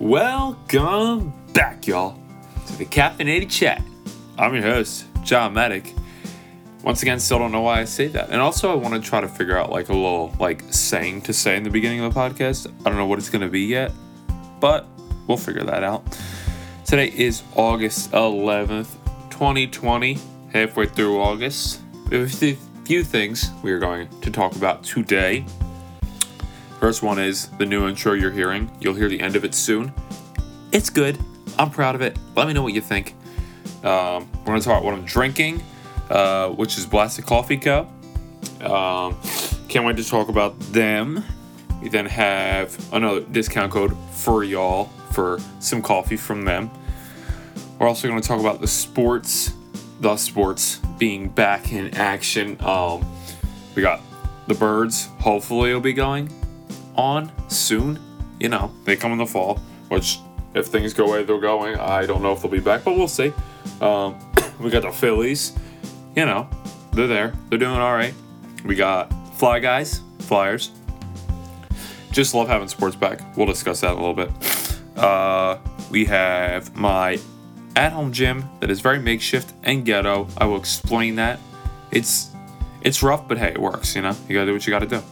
Welcome back, y'all, to the Caffeinated Chat. I'm your host, John Medic. Once again, still don't know why I say that. And also, I want to try to figure out like a little like saying to say in the beginning of the podcast. I don't know what it's going to be yet, but we'll figure that out. Today is August 11th, 2020, halfway through August. There's a few things we are going to talk about today. First one is the new intro you're hearing. You'll hear the end of it soon. It's good. I'm proud of it. Let me know what you think. Um, we're going to talk about what I'm drinking, uh, which is Blasta Coffee Co. Um, can't wait to talk about them. We then have another discount code for y'all for some coffee from them. We're also going to talk about the sports, the sports being back in action. Um, we got the birds. Hopefully, it'll be going on soon. You know, they come in the fall, which if things go away, they're going. I don't know if they'll be back, but we'll see. Um, we got the Phillies. You know, they're there. They're doing all right. We got Fly Guys, Flyers. Just love having sports back. We'll discuss that a little bit. Uh, we have my at-home gym that is very makeshift and ghetto. I will explain that. It's it's rough, but hey, it works. You know, you gotta do what you gotta do.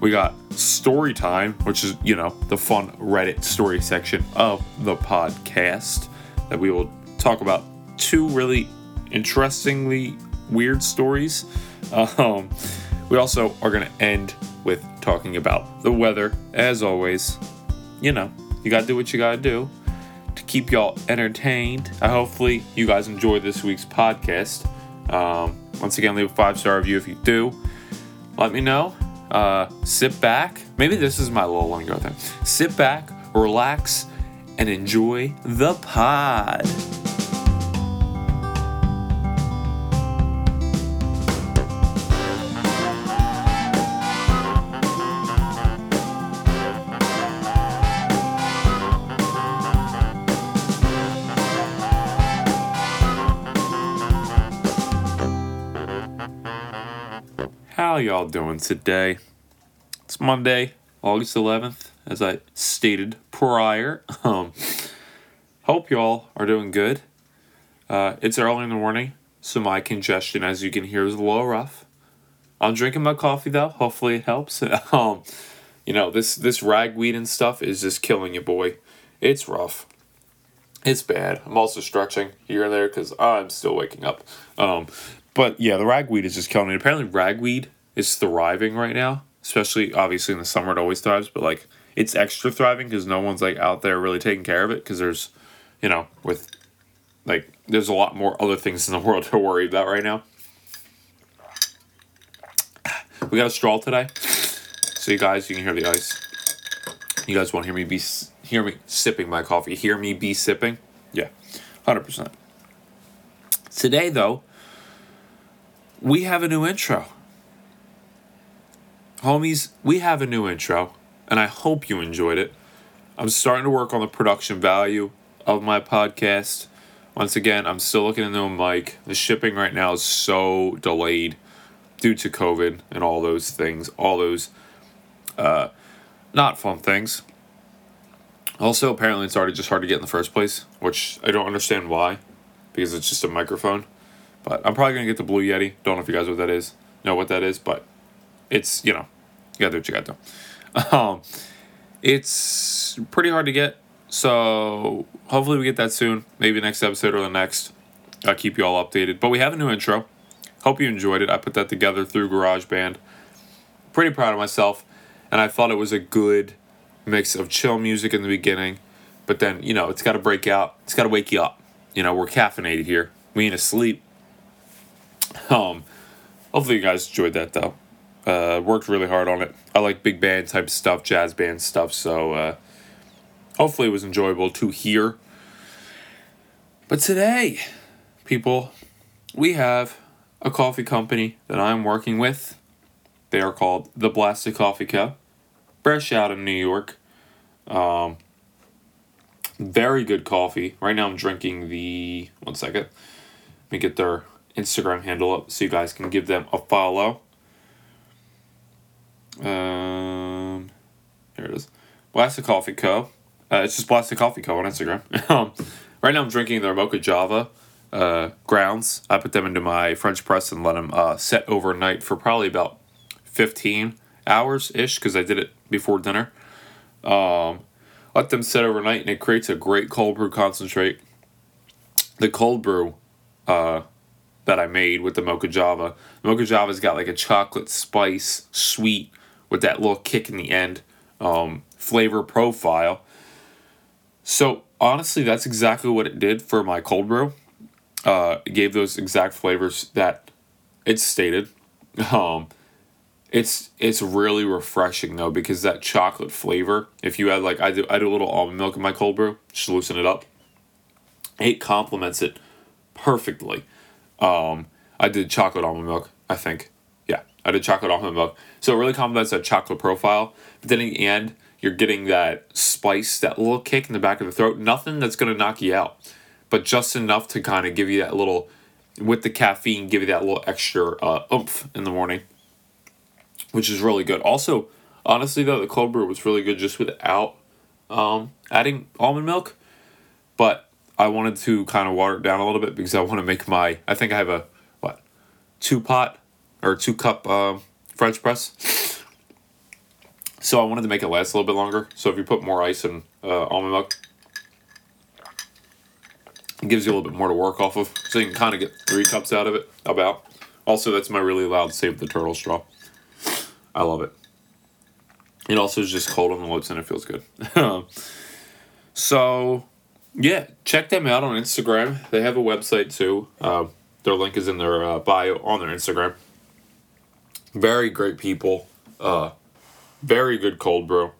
We got story time, which is, you know, the fun Reddit story section of the podcast that we will talk about two really interestingly weird stories. Um, we also are going to end with talking about the weather, as always. You know, you got to do what you got to do to keep y'all entertained. I hopefully you guys enjoy this week's podcast. Um, once again, leave a five star review if you do. Let me know uh, sit back. Maybe this is my little lingo thing. Sit back, relax, and enjoy the pod. Y'all doing today? It's Monday, August 11th, as I stated prior. Um, hope y'all are doing good. Uh, it's early in the morning, so my congestion, as you can hear, is a little rough. I'm drinking my coffee though. Hopefully it helps. um, you know this this ragweed and stuff is just killing you, boy. It's rough. It's bad. I'm also stretching here and there because I'm still waking up. Um, but yeah, the ragweed is just killing me. Apparently, ragweed is thriving right now, especially obviously in the summer it always thrives, but like it's extra thriving because no one's like out there really taking care of it because there's, you know, with like there's a lot more other things in the world to worry about right now. We got a straw today, so you guys you can hear the ice. You guys won't hear me be hear me sipping my coffee? Hear me be sipping? Yeah, hundred percent. Today though we have a new intro. Homies, we have a new intro, and I hope you enjoyed it. I'm starting to work on the production value of my podcast. Once again, I'm still looking into a mic. The shipping right now is so delayed due to COVID and all those things, all those uh, not fun things. Also, apparently, it's already just hard to get in the first place, which I don't understand why, because it's just a microphone. But I'm probably gonna get the Blue Yeti. Don't know if you guys know what that is. Know what that is, but it's you know, you gotta do what you gotta do. Um, it's pretty hard to get, so hopefully we get that soon. Maybe next episode or the next. I'll keep you all updated. But we have a new intro. Hope you enjoyed it. I put that together through GarageBand. Pretty proud of myself, and I thought it was a good mix of chill music in the beginning, but then you know it's got to break out. It's got to wake you up. You know we're caffeinated here. We ain't asleep. Um, hopefully you guys enjoyed that though. Uh, worked really hard on it. I like big band type stuff, jazz band stuff, so uh, hopefully it was enjoyable to hear. But today, people, we have a coffee company that I'm working with. They are called the Blasta Coffee Co. Fresh out of New York. Um, very good coffee. Right now I'm drinking the. One second. Let me get their Instagram handle up so you guys can give them a follow. Um, here it is. Blasta Coffee Co. Uh, it's just Blasta Coffee Co. on Instagram. um, right now I'm drinking their Mocha Java uh, grounds. I put them into my French press and let them uh, set overnight for probably about 15 hours ish because I did it before dinner. Um, let them set overnight and it creates a great cold brew concentrate. The cold brew uh, that I made with the Mocha Java. The Mocha Java's got like a chocolate spice, sweet, with that little kick in the end um, flavor profile. So honestly, that's exactly what it did for my cold brew. Uh, gave those exact flavors that it stated. Um, it's it's really refreshing though because that chocolate flavor. If you add like I do, I do a little almond milk in my cold brew, just loosen it up. It complements it perfectly. Um, I did chocolate almond milk. I think, I did chocolate almond milk. So it really complements that chocolate profile. But then in the end, you're getting that spice, that little kick in the back of the throat. Nothing that's gonna knock you out, but just enough to kind of give you that little, with the caffeine, give you that little extra uh, oomph in the morning which is really good. Also, honestly though, the cold brew was really good just without um, adding almond milk, but I wanted to kind of water it down a little bit because I want to make my. I think I have a what, two pot or two cup um, French press. So I wanted to make it last a little bit longer. So if you put more ice and uh, almond milk, it gives you a little bit more to work off of. So you can kind of get three cups out of it. About. Also, that's my really loud save the turtle straw. I love it. It also is just cold on the lips and it feels good. so, yeah, check them out on Instagram. They have a website too. Uh, their link is in their uh, bio on their Instagram. Very great people. Uh, very good cold brew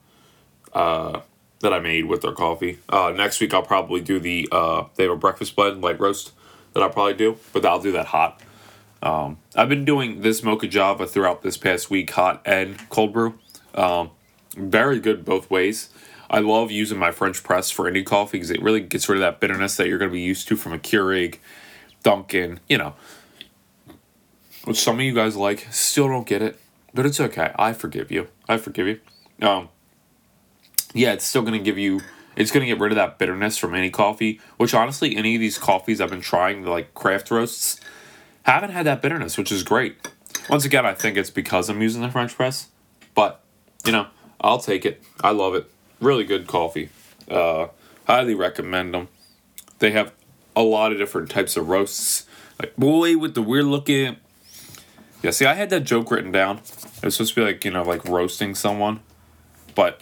uh, that I made with their coffee. Uh, next week I'll probably do the uh, they have a breakfast blend light roast that I'll probably do, but I'll do that hot. Um, I've been doing this mocha java throughout this past week, hot and cold brew. Um, very good both ways. I love using my French press for any coffee because it really gets rid of that bitterness that you're going to be used to from a Keurig, Dunkin', you know. Which some of you guys like, still don't get it, but it's okay. I forgive you. I forgive you. Um, yeah, it's still going to give you, it's going to get rid of that bitterness from any coffee, which honestly, any of these coffees I've been trying, like craft roasts, haven't had that bitterness, which is great. Once again, I think it's because I'm using the French press, but you know, I'll take it. I love it. Really good coffee. Uh, highly recommend them. They have a lot of different types of roasts. Like boy with the weird looking. Yeah, see, I had that joke written down. It was supposed to be like you know like roasting someone, but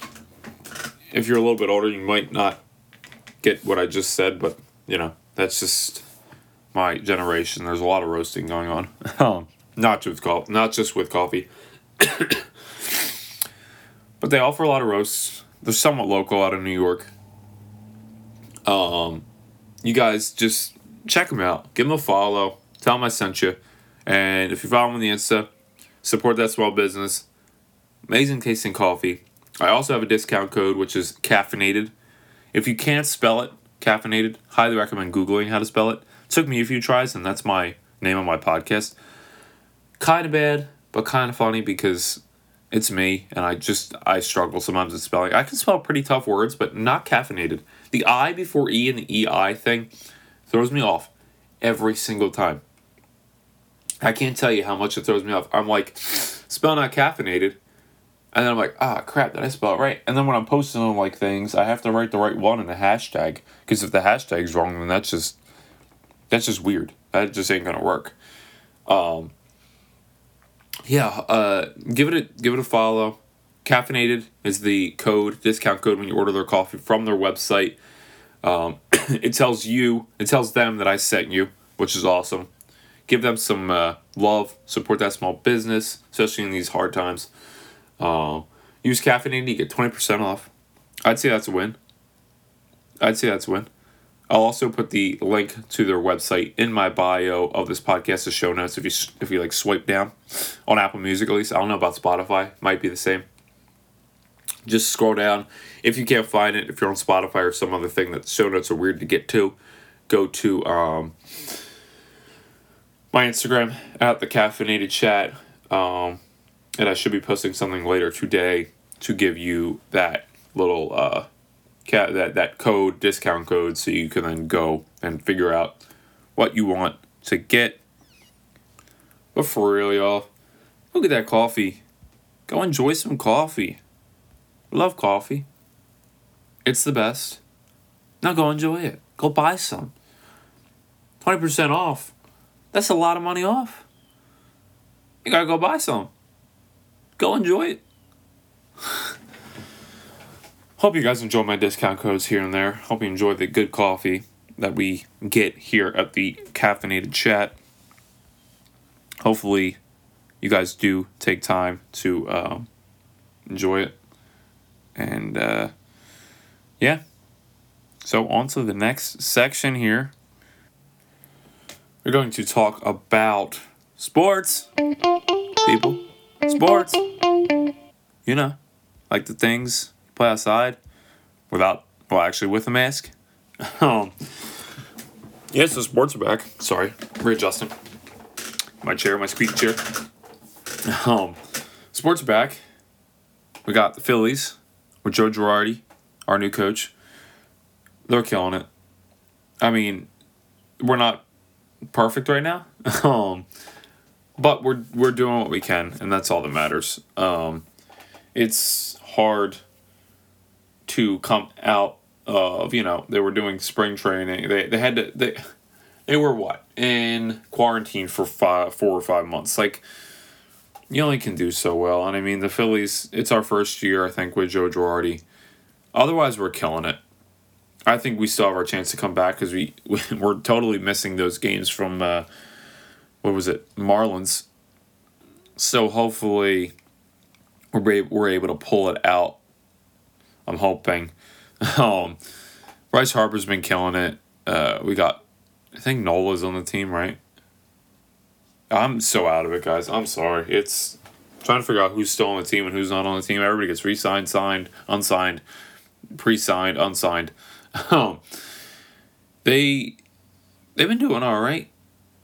if you're a little bit older, you might not get what I just said. But you know, that's just my generation. There's a lot of roasting going on. Um, not just with coffee, not just with coffee. but they offer a lot of roasts. They're somewhat local out of New York. Um, you guys just check them out. Give them a follow. Tell them I sent you. And if you follow them on the Insta, support that small business. Amazing tasting coffee. I also have a discount code which is caffeinated. If you can't spell it, caffeinated, highly recommend Googling how to spell it. Took me a few tries, and that's my name on my podcast. Kind of bad, but kind of funny because it's me, and I just I struggle sometimes with spelling. I can spell pretty tough words, but not caffeinated. The I before E and the EI thing throws me off every single time. I can't tell you how much it throws me off. I'm like, spell not caffeinated. And then I'm like, ah, crap, did I spell it right? And then when I'm posting on like things, I have to write the right one in a hashtag. Because if the hashtag's wrong, then that's just that's just weird. That just ain't gonna work. Um, yeah, uh, give it a give it a follow. Caffeinated is the code discount code when you order their coffee from their website. Um, it tells you, it tells them that I sent you, which is awesome. Give them some uh, love, support that small business, especially in these hard times. Uh, use caffeinated, you get twenty percent off. I'd say that's a win. I'd say that's a win. I'll also put the link to their website in my bio of this podcast, the show notes. If you if you like swipe down on Apple Music, at least I don't know about Spotify, might be the same. Just scroll down. If you can't find it, if you're on Spotify or some other thing that show notes are weird to get to, go to um, my Instagram at the caffeinated chat, um, and I should be posting something later today to give you that little uh, ca- that that code discount code so you can then go and figure out what you want to get. But for real, y'all, look at that coffee. Go enjoy some coffee. Love coffee. It's the best. Now go enjoy it. Go buy some. 20% off. That's a lot of money off. You gotta go buy some. Go enjoy it. Hope you guys enjoy my discount codes here and there. Hope you enjoy the good coffee that we get here at the caffeinated chat. Hopefully, you guys do take time to um, enjoy it. And uh, yeah. So, on to the next section here. We're going to talk about sports. People. Sports. You know, like the things you play outside without, well, actually with a mask. um, yeah, so sports are back. Sorry, readjusting my chair, my squeaky chair. Um, sports are back. We got the Phillies with Joe Girardi, our new coach. They're killing it. I mean, we're not perfect right now. um, but we're we're doing what we can, and that's all that matters. Um, it's hard to come out of you know they were doing spring training. They they had to they they were what in quarantine for five four or five months. Like you only can do so well, and I mean the Phillies. It's our first year, I think, with Joe Girardi. Otherwise, we're killing it. I think we still have our chance to come back because we we're totally missing those games from. Uh, what was it Marlins. So hopefully we're we're able to pull it out. I'm hoping. Um, Bryce Harper's been killing it. Uh, we got, I think Nola's on the team, right? I'm so out of it, guys. I'm sorry. It's trying to figure out who's still on the team and who's not on the team. Everybody gets re-signed, signed, unsigned, pre-signed, unsigned. Um, they they've been doing all right.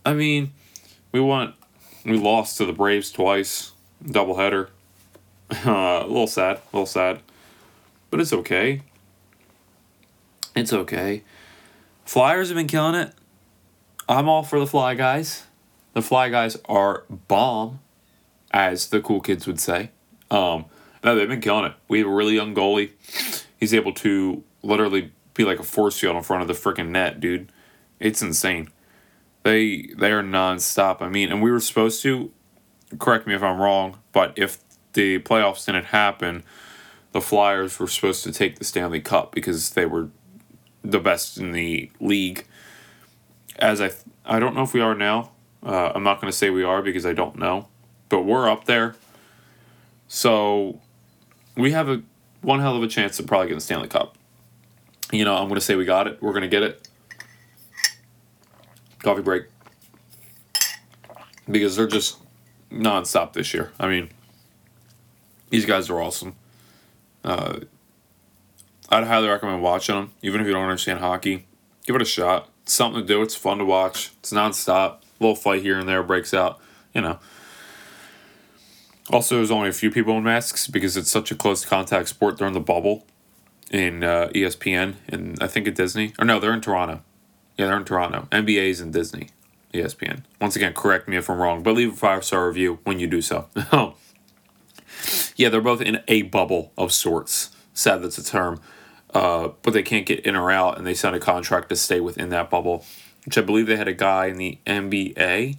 I mean, we went, we lost to the Braves twice, doubleheader. Uh, a little sad, a little sad, but it's okay. It's okay. Flyers have been killing it. I'm all for the Fly Guys. The Fly Guys are bomb, as the cool kids would say. Um, no, they've been killing it. We have a really young goalie. He's able to literally be like a force field in front of the freaking net, dude. It's insane. They they are nonstop. I mean, and we were supposed to. Correct me if I'm wrong, but if the playoffs didn't happen, the Flyers were supposed to take the Stanley Cup because they were the best in the league. As I, I don't know if we are now. Uh, I'm not going to say we are because I don't know, but we're up there. So, we have a one hell of a chance to probably get the Stanley Cup. You know, I'm going to say we got it. We're going to get it. Coffee break. Because they're just nonstop this year. I mean, these guys are awesome. Uh, I'd highly recommend watching them, even if you don't understand hockey. Give it a shot. It's something to do. It's fun to watch. It's nonstop. A little fight here and there breaks out. You know. Also, there's only a few people in masks because it's such a close contact sport during the bubble in uh, ESPN and I think at Disney. Or no, they're in Toronto. Yeah, they're in Toronto. NBA's in Disney. ESPN. Once again, correct me if I'm wrong, but leave a five star review when you do so. yeah, they're both in a bubble of sorts. Sad that's a term. Uh, but they can't get in or out, and they signed a contract to stay within that bubble, which I believe they had a guy in the NBA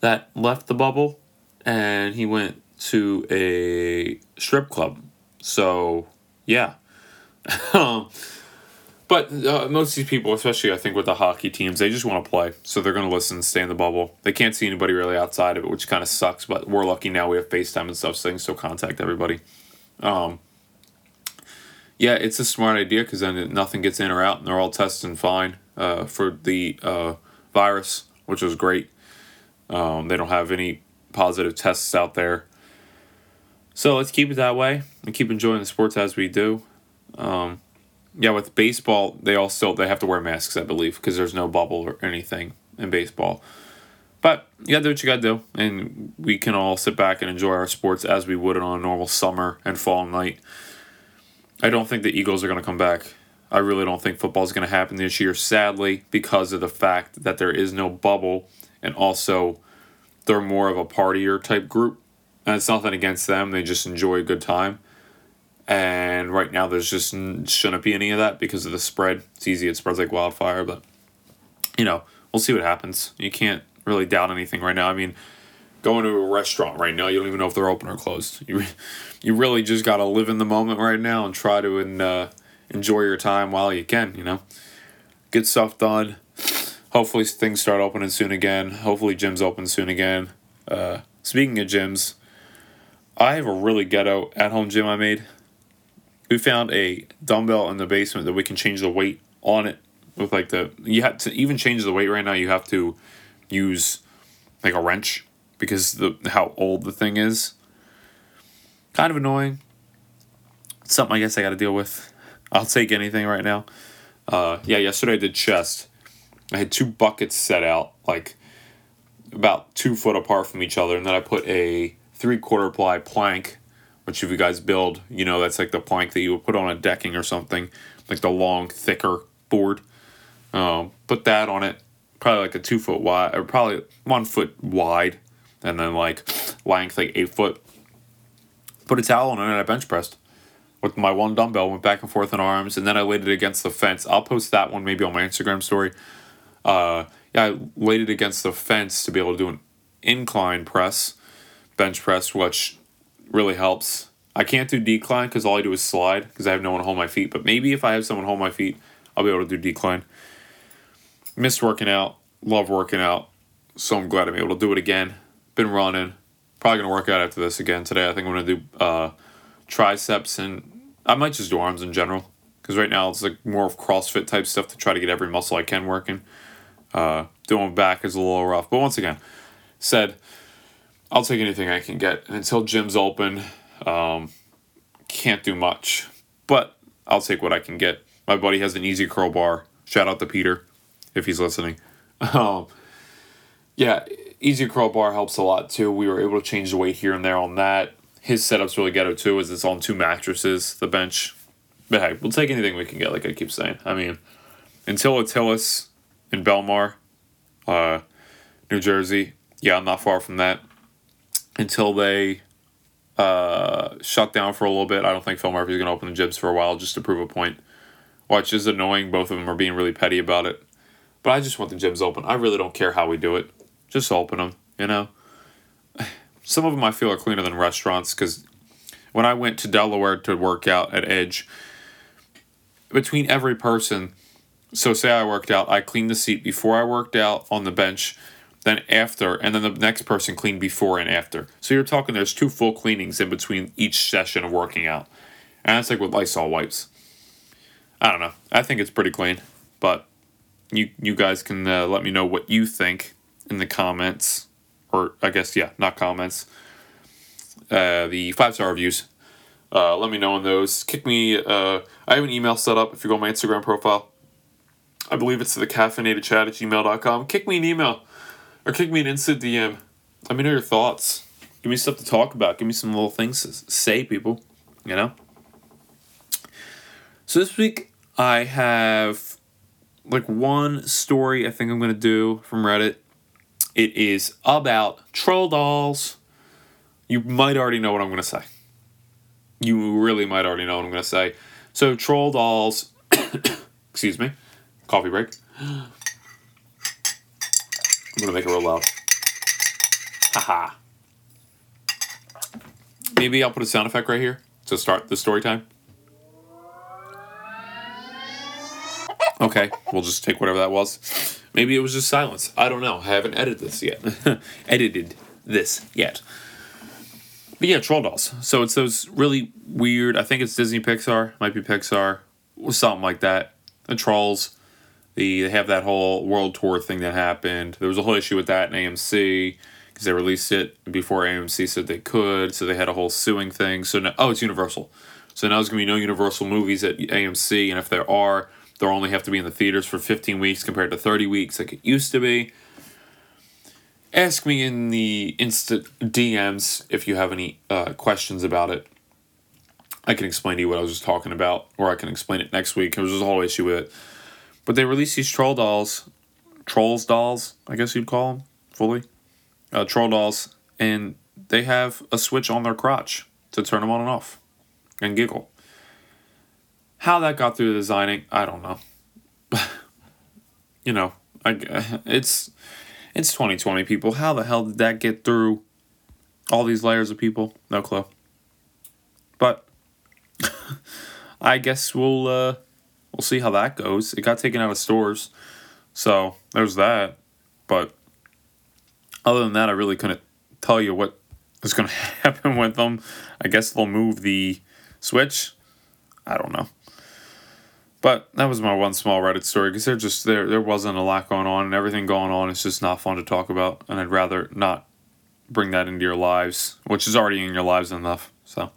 that left the bubble, and he went to a strip club. So, yeah. Um, but uh, most of these people, especially I think with the hockey teams, they just want to play. So they're going to listen, stay in the bubble. They can't see anybody really outside of it, which kind of sucks. But we're lucky now we have FaceTime and stuff, things, so they can still contact everybody. Um, yeah, it's a smart idea because then nothing gets in or out, and they're all testing fine uh, for the uh, virus, which was great. Um, they don't have any positive tests out there. So let's keep it that way and keep enjoying the sports as we do. Um, yeah, with baseball, they all still they have to wear masks, I believe, because there's no bubble or anything in baseball. But you gotta do what you gotta do, and we can all sit back and enjoy our sports as we would on a normal summer and fall night. I don't think the Eagles are going to come back. I really don't think football is going to happen this year, sadly, because of the fact that there is no bubble and also they're more of a partier type group. And it's nothing against them, they just enjoy a good time. And right now, there's just shouldn't be any of that because of the spread. It's easy, it spreads like wildfire, but you know, we'll see what happens. You can't really doubt anything right now. I mean, going to a restaurant right now, you don't even know if they're open or closed. You, you really just got to live in the moment right now and try to and, uh, enjoy your time while you can, you know. Get stuff done. Hopefully things start opening soon again. Hopefully gyms open soon again. Uh, speaking of gyms, I have a really ghetto at home gym I made. We found a dumbbell in the basement that we can change the weight on it with like the you have to even change the weight right now you have to use like a wrench because the how old the thing is. Kind of annoying. something I guess I got to deal with. I'll take anything right now. Uh, yeah, yesterday I did chest. I had two buckets set out, like about two foot apart from each other, and then I put a three quarter ply plank, which if you guys build, you know that's like the plank that you would put on a decking or something, like the long, thicker board. Um, put that on it, probably like a two foot wide, or probably one foot wide, and then like length like eight foot. Put a towel on it and I bench pressed with my one dumbbell, went back and forth in arms, and then I laid it against the fence. I'll post that one maybe on my Instagram story. Uh, yeah, I laid it against the fence to be able to do an incline press, bench press, which really helps. I can't do decline because all I do is slide because I have no one to hold my feet. But maybe if I have someone hold my feet, I'll be able to do decline. Missed working out, love working out, so I'm glad I'm able to do it again. Been running, probably gonna work out after this again today. I think I'm gonna do uh, triceps and I might just do arms in general because right now it's like more of CrossFit type stuff to try to get every muscle I can working. Uh, doing back is a little rough, but once again, said I'll take anything I can get until gym's open. Um, can't do much, but I'll take what I can get. My buddy has an EZ curl bar. Shout out to Peter if he's listening. Um, yeah, EZ curl bar helps a lot too. We were able to change the weight here and there on that his setup's really ghetto too, is it's on two mattresses, the bench. But hey, we'll take anything we can get, like I keep saying. I mean, until Atilis in Bellmawr, uh, New Jersey, yeah, I'm not far from that. Until they uh, shut down for a little bit, I don't think Phil Murphy's going to open the gyms for a while just to prove a point. Which is annoying. Both of them are being really petty about it. But I just want the gyms open. I really don't care how we do it. Just open them, you know? some of them I feel are cleaner than restaurants because when I went to Delaware to work out at Edge, between every person, so say I worked out, I cleaned the seat before I worked out on the bench, then after, and then the next person cleaned before and after. So you're talking there's two full cleanings in between each session of working out. And that's like with Lysol wipes. I don't know. I think it's pretty clean, but you you guys can uh, let me know what you think in the comments or I guess yeah, not comments. Uh, the five star reviews. Uh, let me know on those. Kick me. Uh, I have an email set up if you go on my Instagram profile. I believe it's the caffeinated chat at gmail.com. Kick me an email or kick me an instant DM. Let me know your thoughts. Give me stuff to talk about. Give me some little things to say, people. You know? So this week I have like one story I think I'm going to do from Reddit it is about troll dolls. You might already know what I'm going to say. You really might already know what I'm going to say. So, troll dolls, excuse me, coffee break. I'm to make it real loud. Haha. Maybe I'll put a sound effect right here to start the story time. Okay, we'll just take whatever that was. Maybe it was just silence. I don't know. I haven't edited this yet. edited this yet. But yeah, Troll Dolls. So it's those really weird. I think it's Disney Pixar. Might be Pixar. Or something like that. The Trolls. The, they have that whole world tour thing that happened. There was a whole issue with that in AMC because they released it before AMC said they could. So they had a whole suing thing. So now, oh, it's Universal. So now there's gonna be no Universal movies at AMC, and if there are, They'll only have to be in the theaters for 15 weeks compared to 30 weeks like it used to be. Ask me in the instant DMs if you have any uh, questions about it. I can explain to you what I was just talking about, or I can explain it next week. It was a whole issue with it. But they released these troll dolls, trolls dolls, I guess you'd call them fully, uh, troll dolls, and they have a switch on their crotch to turn them on and off, and giggle. How that got through the designing, I don't know. you know, I, it's it's 2020 people. How the hell did that get through all these layers of people? No clue. But I guess we'll uh, we'll see how that goes. It got taken out of stores, so there's that. But other than that, I really couldn't tell you what is going to happen with them. I guess they'll move the switch. I don't know. But that was my one small Reddit story because there just there there wasn't a lot going on and everything going on is just not fun to talk about and I'd rather not bring that into your lives, which is already in your lives enough. So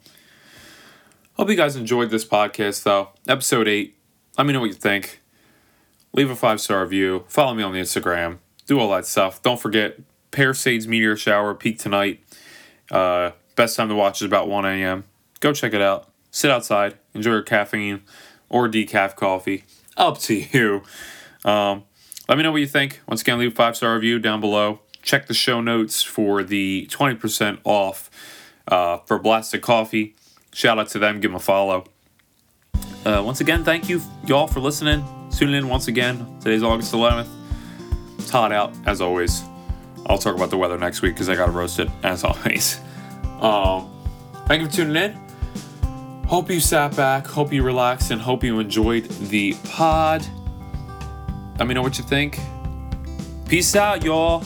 hope you guys enjoyed this podcast though. Episode eight. Let me know what you think. Leave a five star review. Follow me on the Instagram. Do all that stuff. Don't forget Sage Meteor Shower peak tonight. Uh, best time to watch is about 1 a.m. Go check it out. Sit outside. Enjoy your caffeine or decaf coffee. Up to you. Um, let me know what you think. Once again, leave a five star review down below. Check the show notes for the 20% off uh, for Blasta Coffee. Shout out to them. Give them a follow. Uh, once again, thank you, y'all, for listening. Tuning in once again. Today's August 11th. It's hot out, as always. I'll talk about the weather next week because I got to roast it, as always. Um, thank you for tuning in. Hope you sat back, hope you relaxed, and hope you enjoyed the pod. Let me know what you think. Peace out, y'all.